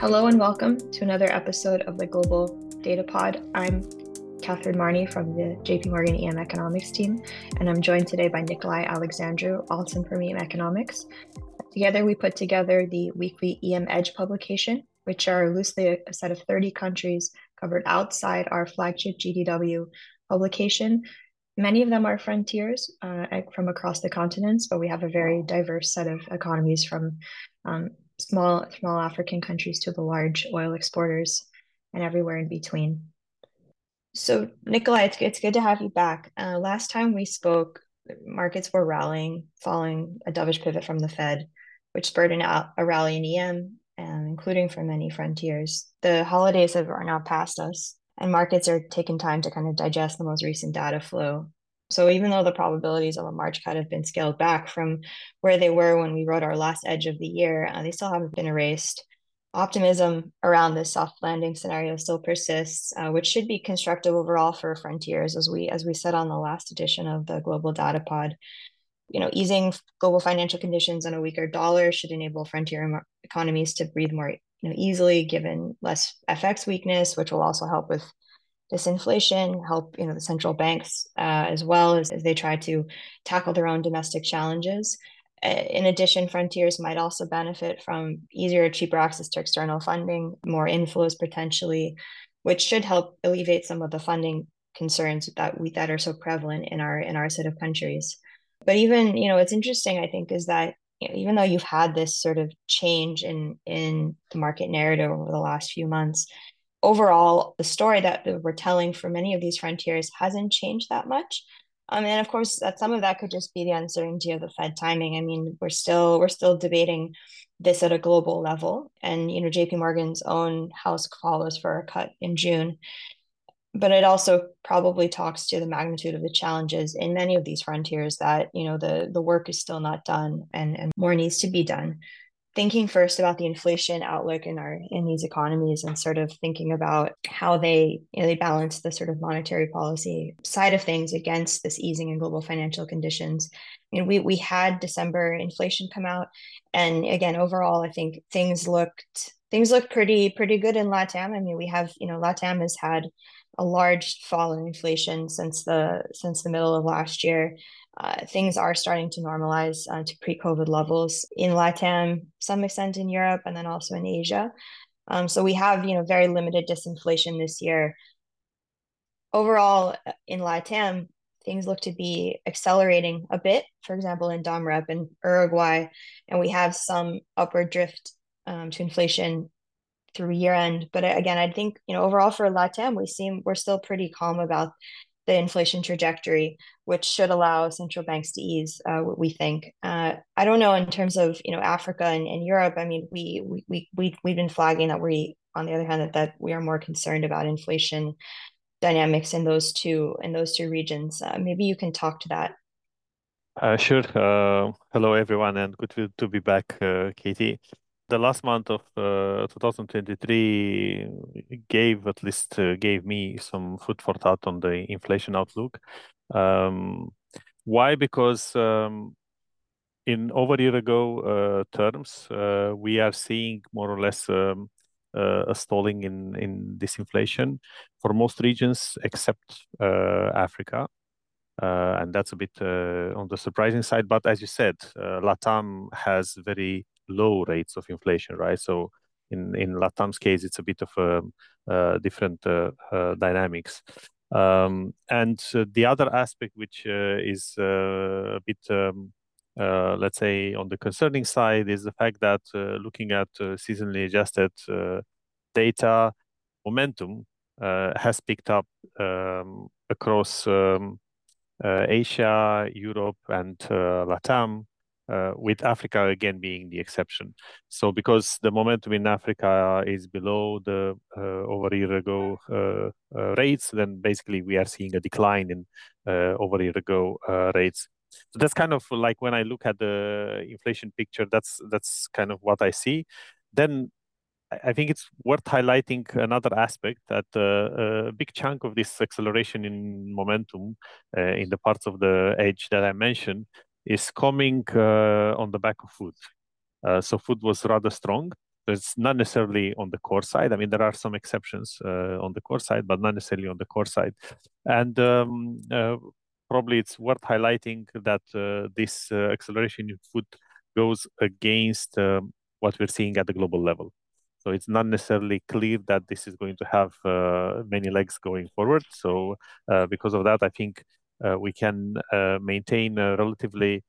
Hello and welcome to another episode of the Global Data Pod. I'm Katherine Marney from the JP Morgan EM Economics team, and I'm joined today by Nicolaie Alexandru, also from EM Economics. Together, we put together the weekly EM Edge publication, which are loosely a set of 30 countries covered outside our flagship GDW publication. Many of them are frontiers uh, from across the continents, but we have a very diverse set of economies from um, small small African countries to the large oil exporters and everywhere in between. So, Nicolaie, it's, it's good to have you back. Uh, last time we spoke, markets were rallying following a dovish pivot from the Fed, which spurred an, a rally in EM, um, including for many frontiers. The holidays have, are now past us, and markets are taking time to kind of digest the most recent data flow. So even though the probabilities of a March cut have been scaled back from where they were when we wrote our last edge of the year, uh, they still haven't been erased. Optimism around this soft landing scenario still persists, uh, which should be constructive overall for frontiers, as we as we said on the last edition of the Global Data Pod. You know, easing global financial conditions and a weaker dollar should enable frontier economies to breathe more you know, easily, given less FX weakness, which will also help with disinflation, help you know the central banks uh, as well as, as they try to tackle their own domestic challenges. In addition, frontiers might also benefit from easier, cheaper access to external funding, more inflows potentially, which should help alleviate some of the funding concerns that we that are so prevalent in our in our set of countries. But even you know, it's interesting. I think is that you know, even though you've had this sort of change in in the market narrative over the last few months, overall, the story that we're telling for many of these frontiers hasn't changed that much. Um, and of course, that some of that could just be the uncertainty of the Fed timing. I mean, we're still we're still debating this at a global level, and you know, J.P. Morgan's own house call was for a cut in June. But it also probably talks to the magnitude of the challenges in many of these frontiers that you know the the work is still not done, and and more needs to be done thinking first about the inflation outlook in our in these economies and sort of thinking about how they you know they balance the sort of monetary policy side of things against this easing in global financial conditions. You know we we had december inflation come out and again overall i think things looked things look pretty pretty good in latam. I mean we have you know latam has had a large fall in inflation since the since the middle of last year uh, things are starting to normalize uh, to pre-COVID levels in LATAM, some extent in Europe, and then also in Asia. Um, so we have, you know, very limited disinflation this year. Overall, uh, in LATAM, things look to be accelerating a bit. For example, in DOMREP and Uruguay, and we have some upward drift um, to inflation through year end. But uh, again, I think you know overall for LATAM, we seem we're still pretty calm about the inflation trajectory, which should allow central banks to ease. Uh, we think. Uh, I don't know in terms of you know Africa and, and Europe. I mean, we we we we we've been flagging that we, on the other hand, that, that we are more concerned about inflation dynamics in those two in those two regions. Uh, maybe you can talk to that. Uh, sure. Uh, hello, everyone, and good to, to be back, uh, Katie the last month of uh, 2023 gave at least uh, gave me some food for thought on the inflation outlook. Um, why? Because um, in over a year ago uh, terms, uh, we are seeing more or less um, uh, a stalling in in disinflation for most regions except uh, Africa. and that's a bit on the surprising side. But as you said, LATAM has very low rates of inflation, right? So in in Latam's case, it's a bit of a, a different uh, uh, dynamics. Um, and uh, the other aspect, which uh, is uh, a bit, um, uh, let's say, on the concerning side, is the fact that looking at seasonally adjusted data, momentum has picked up um, across um, Asia, Europe, and Latam uh, with Africa again being the exception. So because the momentum in Africa is below the uh, over year ago uh, uh rates, then basically we are seeing a decline in uh, over year ago uh, rates. So that's kind of like when I look at the inflation picture, that's that's kind of what I see. Then I think it's worth highlighting another aspect that uh, a big chunk of this acceleration in momentum uh, in the parts of the edge that I mentioned is coming uh, on the back of food. Uh, so food was rather strong. it's not necessarily on the core side. I mean, there are some exceptions uh, on the core side, but not necessarily on the core side. And um, probably it's worth highlighting that uh, this uh, acceleration in food goes against um, what we're seeing at the global level. So it's not necessarily clear that this is going to have uh, many legs going forward. So because of that, I think we can maintain a relatively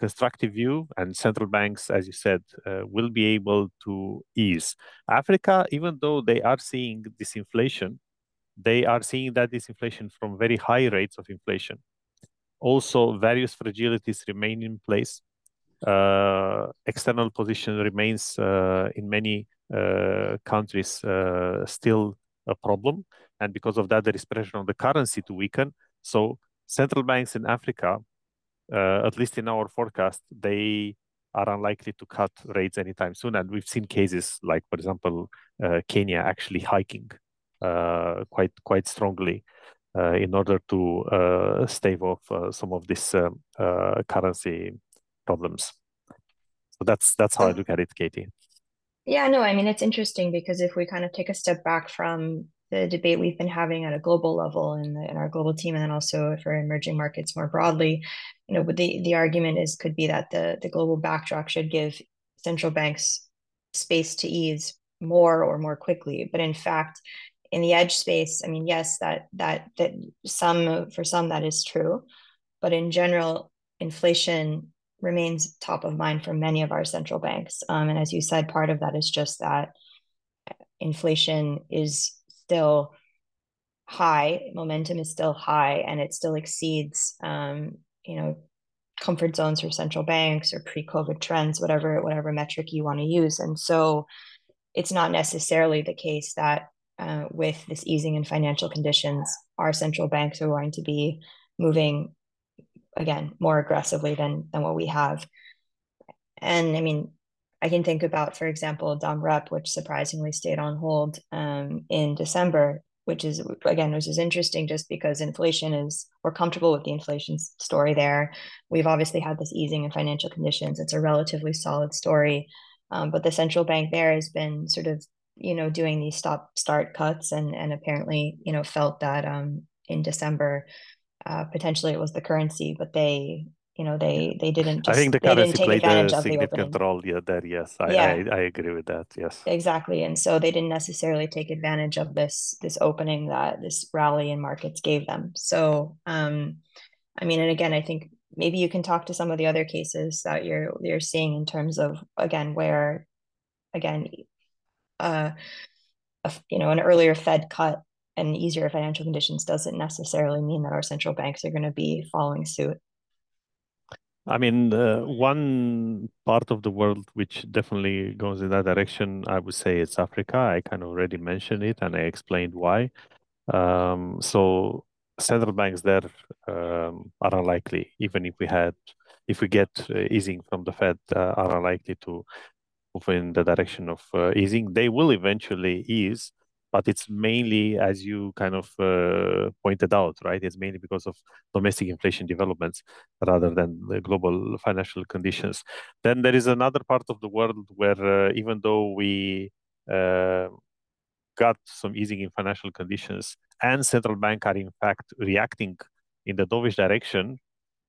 constructive view, and central banks, as you said, uh, will be able to ease. Africa, even though they are seeing disinflation, they are seeing that disinflation from very high rates of inflation. Also, various fragilities remain in place. Uh, external position remains uh, in many uh, countries uh, still a problem, and because of that, there is pressure on the currency to weaken. So, central banks in Africa uh, at least in our forecast, they are unlikely to cut rates anytime soon. And we've seen cases like, for example, uh, Kenya actually hiking uh, quite quite strongly uh, in order to uh, stave off uh, some of these um, currency problems. So that's that's how I look at it, Katie. Yeah, no, I mean it's interesting because if we kind of take a step back from the debate we've been having at a global level in, the, in our global team, and then also for emerging markets more broadly, you know, the the argument is could be that the the global backdrop should give central banks space to ease more or more quickly. But in fact, in the edge space, I mean, yes, that that that some for some that is true, but in general, inflation remains top of mind for many of our central banks. Um, and as you said, part of that is just that inflation is still high, momentum is still high, and it still exceeds, um, you know, comfort zones for central banks or pre-COVID trends, whatever whatever metric you want to use. And so, it's not necessarily the case that uh, with this easing in financial conditions, our central banks are going to be moving again more aggressively than than what we have. And I mean, I can think about, for example, DomRep, which surprisingly stayed on hold um, in December, which is again, which is interesting just because inflation is we're comfortable with the inflation story there. We've obviously had this easing in financial conditions. It's a relatively solid story, um, but the central bank there has been sort of you know doing these stop start cuts and and apparently you know felt that um, in December uh, potentially it was the currency, but they you know they they didn't just, i think the currency played a significant role yeah there yes I, yeah. I, I agree with that yes. Exactly and so they didn't necessarily take advantage of this this opening that this rally in markets gave them. So um i mean and again i think maybe you can talk to some of the other cases that you're you're seeing in terms of again where again uh a, you know an earlier fed cut and easier financial conditions doesn't necessarily mean that our central banks are going to be following suit I mean, uh, one part of the world which definitely goes in that direction, I would say it's Africa. I kind of already mentioned it and I explained why. Um, so central banks there um, are unlikely, even if we had, if we get uh, easing from the Fed, uh, are unlikely to move in the direction of uh, easing. They will eventually ease, but it's mainly, as you kind of uh, pointed out, right? It's mainly because of domestic inflation developments rather than the global financial conditions. Then there is another part of the world where, uh, even though we uh, got some easing in financial conditions and central bank are in fact reacting in the dovish direction,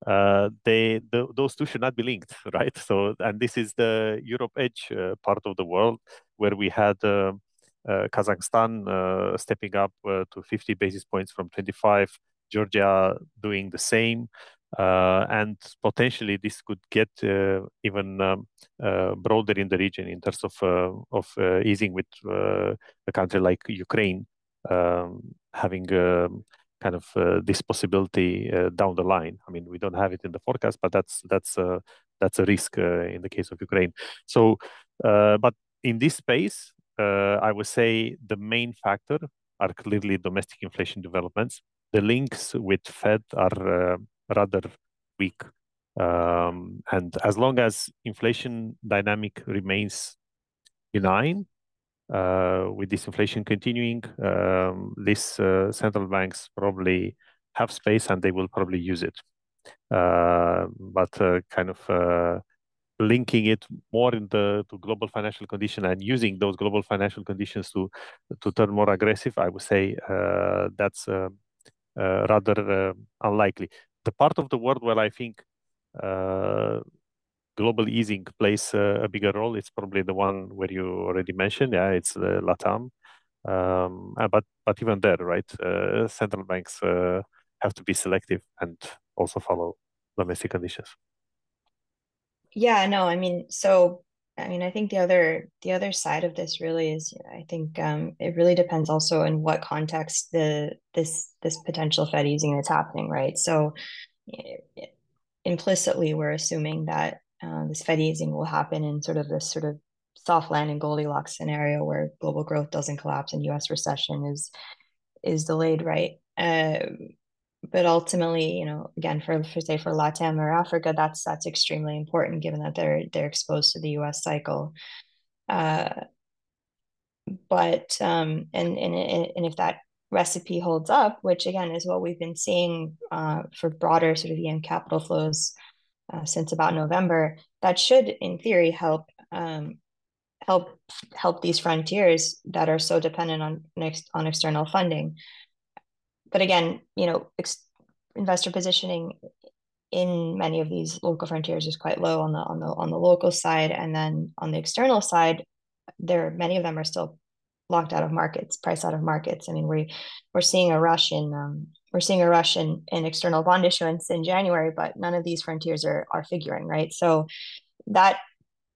uh, they the, those two should not be linked, right? So, and this is the Europe edge uh, part of the world where we had uh, Kazakhstan uh, stepping up uh, to 50 basis points from 25, Georgia doing the same. Uh, and potentially this could get uh, even um, uh, broader in the region in terms of of easing with a country like Ukraine um, having um, kind of this possibility down the line. I mean, we don't have it in the forecast, but that's that's that's a risk in the case of Ukraine. So, but in this space, uh, I would say the main factor are clearly domestic inflation developments. The links with Fed are uh, rather weak. Um, and as long as inflation dynamic remains benign, uh, with this inflation continuing, um, these uh, central banks probably have space and they will probably use it. Uh, but uh, kind of linking it more into to global financial condition and using those global financial conditions to to turn more aggressive, I would say uh, that's uh, uh, rather uh, unlikely. The part of the world where I think uh, global easing plays a bigger role, it's probably the one where you already mentioned. Yeah, it's LATAM. Um, but but even there, right? central banks have to be selective and also follow domestic conditions. Yeah, no, I mean, so I mean, I think the other the other side of this really is, I think um, it really depends also in what context the this this potential Fed easing that's happening, right? So implicitly, we're assuming that uh, this Fed easing will happen in sort of this sort of soft landing Goldilocks scenario where global growth doesn't collapse and U.S. recession is is delayed, right? Uh, but ultimately, you know, again, for, for say for Latam or Africa, that's that's extremely important given that they're they're exposed to the U.S. cycle. Uh, but um, and and and if that recipe holds up, which again is what we've been seeing uh, for broader sort of EM capital flows uh, since about November, that should, in theory, help um, help help these frontiers that are so dependent on next on external funding but again, you know, ex- investor positioning in many of these local frontiers is quite low on the on the on the local side, and then on the external side, there many of them are still locked out of markets, priced out of markets. I mean, we we're seeing a rush in um, we're seeing a rush in, in external bond issuance in January, but none of these frontiers are are figuring right. So that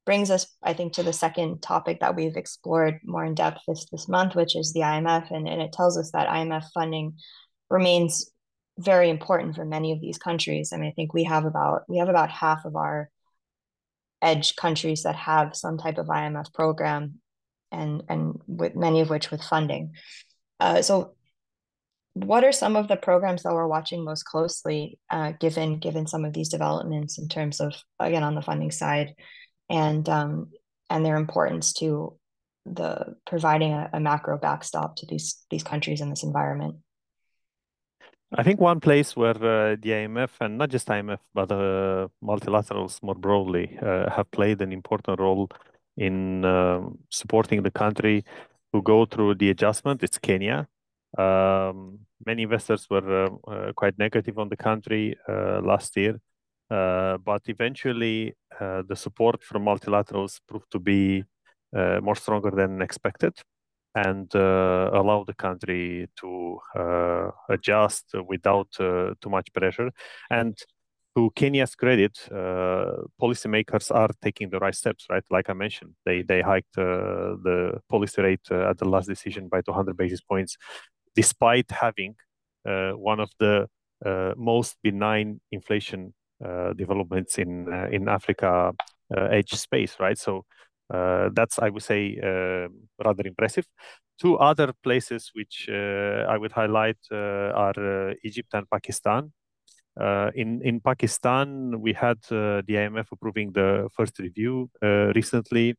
brings us, I think, to the second topic that we've explored more in depth this this month, which is the IMF, and, and it tells us that IMF funding remains very important for many of these countries. I mean, I think we have about we have about half of our edge countries that have some type of IMF program, and and with many of which with funding. Uh, so, what are some of the programs that we're watching most closely, uh, given given some of these developments in terms of again on the funding side, and um, and their importance to the providing a, a macro backstop to these these countries in this environment. I think one place where uh, the IMF and not just IMF but uh, multilaterals more broadly uh, have played an important role in um, supporting the country who go through the adjustment. It's Kenya. Um, many investors were uh, uh, quite negative on the country uh, last year, but eventually the support from multilaterals proved to be more stronger than expected and uh, allow the country to uh, adjust without uh, too much pressure. And to Kenya's credit, uh, policymakers are taking the right steps, right? Like I mentioned, they they hiked uh, the policy rate uh, at the last decision by 200 basis points, despite having one of the most benign inflation developments in in Africa edge space, right? So uh, that's, I would say, uh, rather impressive. Two other places which uh, I would highlight are Egypt and Pakistan. in in Pakistan, we had the IMF approving the first review recently,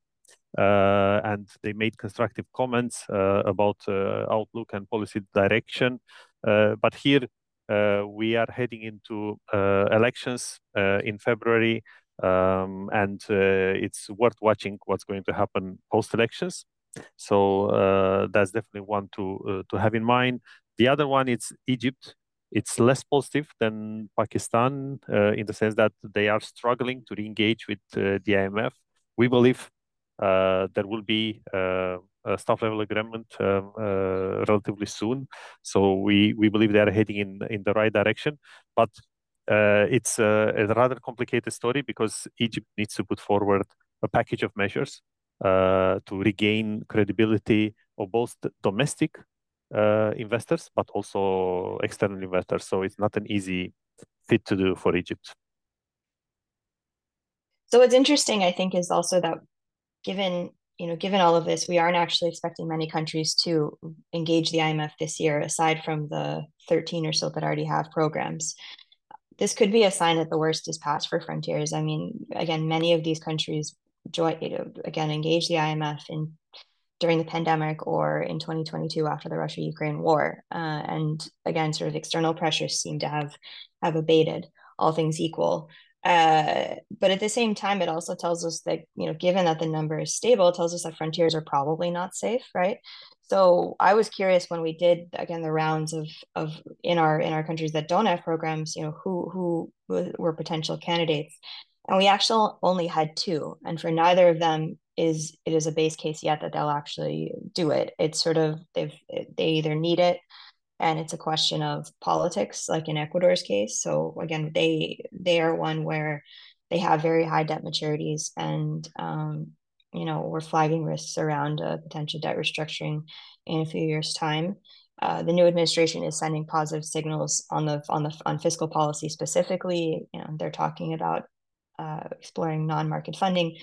uh, and they made constructive comments uh, about uh, outlook and policy direction. but here we are heading into elections in February, um, and uh, it's worth watching what's going to happen post elections. So uh, that's definitely one to uh, to have in mind. The other one is Egypt. It's less positive than Pakistan in the sense that they are struggling to re-engage with the IMF. We believe there will be staff level agreement um, uh, relatively soon. So we, we believe they are heading in in the right direction. But uh, it's a, a, rather complicated story because Egypt needs to put forward a package of measures uh, to regain credibility of both domestic uh, investors but also external investors. So it's not an easy fit to do for Egypt. So what's interesting, I think, is also that given you know given all of this, we aren't actually expecting many countries to engage the IMF this year, aside from the 13 or so that already have programs this could be a sign that the worst is past for frontiers. I mean, again, many of these countries join, you know, again, engage the IMF in during the pandemic or in 2022 after the Russia-Ukraine war, uh, and again, sort of external pressures seem to have have abated. All things equal, Uh, but at the same time, it also tells us that, you know, given that the number is stable, it tells us that frontiers are probably not safe, right? So I was curious when we did again the rounds of of in our in our countries that don't have programs, you know, who who were potential candidates, and we actually only had two, and for neither of them is it is a base case yet that they'll actually do it. It's sort of they've they either need it and it's a question of politics like in ecuador's case. So again they they are one where they have very high debt maturities and um, you know we're flagging risks around a potential debt restructuring in a few years time. Uh, the new administration is sending positive signals on the on the on fiscal policy specifically. You know they're talking about uh, exploring non-market funding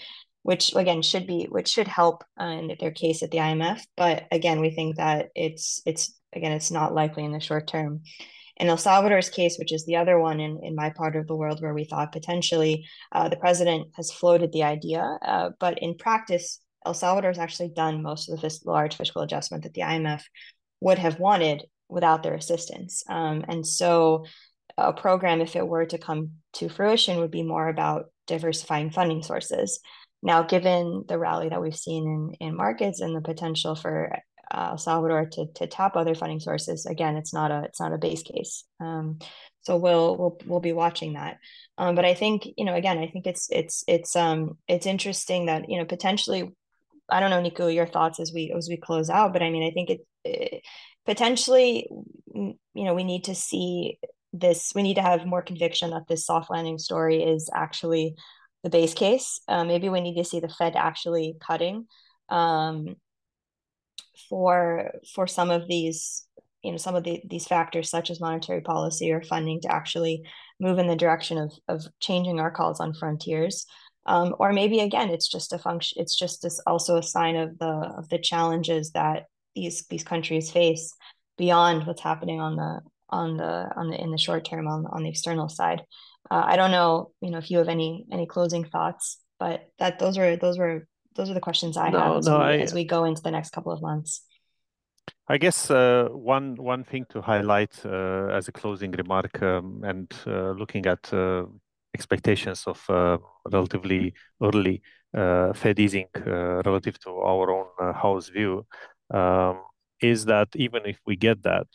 which again should be which should help uh, in their case at the IMF. But again, we think that it's it's again it's not likely in the short term. In El Salvador's case, which is the other one in, in my part of the world where we thought potentially uh, the president has floated the idea, uh, but in practice, El Salvador has actually done most of the fis- large fiscal adjustment that the IMF would have wanted without their assistance. Um, and so a program, if it were to come to fruition, would be more about diversifying funding sources. Now, given the rally that we've seen in, in markets and the potential for uh, El Salvador to, to tap other funding sources, again, it's not a it's not a base case. Um, so we'll we'll we'll be watching that. Um, but I think you know again, I think it's it's it's um it's interesting that you know potentially, I don't know, Nico, your thoughts as we as we close out. But I mean, I think it, it potentially, you know, we need to see this. We need to have more conviction that this soft landing story is actually the base case. Uh, maybe we need to see the Fed actually cutting um, for for some of these you know some of the, these factors such as monetary policy or funding to actually move in the direction of of changing our calls on frontiers. Um, or maybe again, it's just a function. It's just this also a sign of the of the challenges that these these countries face beyond what's happening on the on the on the in the short term on on the external side uh, I don't know, you know, if you have any any closing thoughts, but that those are those were those are the questions I no, have as, no, we, I, as we go into the next couple of months. I guess uh, one one thing to highlight uh, as a closing remark, um, and uh, looking at uh, expectations of uh, relatively early Fed easing relative to our own house view, um, is that even if we get that,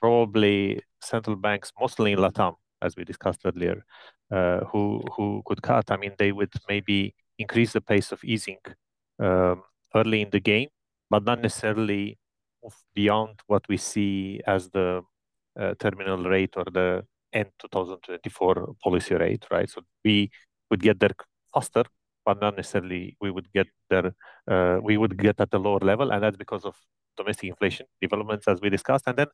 probably central banks, mostly in Latam, as we discussed earlier, uh, who who could cut. I mean, they would maybe increase the pace of easing um, early in the game, but not necessarily beyond what we see as the uh, terminal rate or the end 2024 policy rate, right? So we would get there faster, but not necessarily we would get there. Uh, we would get at a lower level, and that's because of domestic inflation developments as we discussed. And then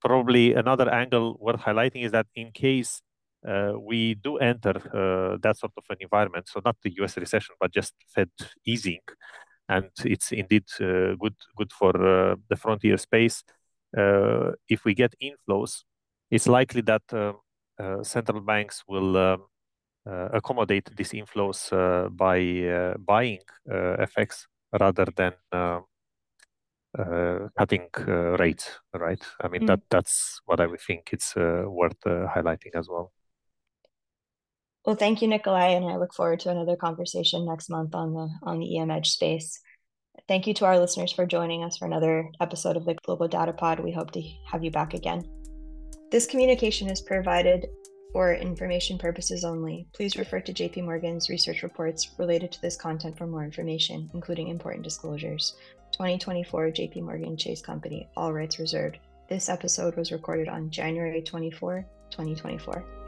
probably another angle worth highlighting is that in case uh, we do enter uh, that sort of an environment, so not the US recession, but just Fed easing, and it's indeed uh, good good for uh, the frontier space. Uh, if we get inflows, it's likely that uh, central banks will um, accommodate these inflows by buying FX rather than um, uh, cutting uh, rates, right? I mean, mm. that that's what I would think it's uh, worth highlighting as well. Well, thank you, Nicolaie, and I look forward to another conversation next month on the on the EM Edge space. Thank you to our listeners for joining us for another episode of the Global Data Pod. We hope to have you back again. This communication is provided for information purposes only. Please refer to JP Morgan's research reports related to this content for more information, including important disclosures. 2024 JP Morgan Chase Company, all rights reserved. This episode was recorded on January 24, 2024.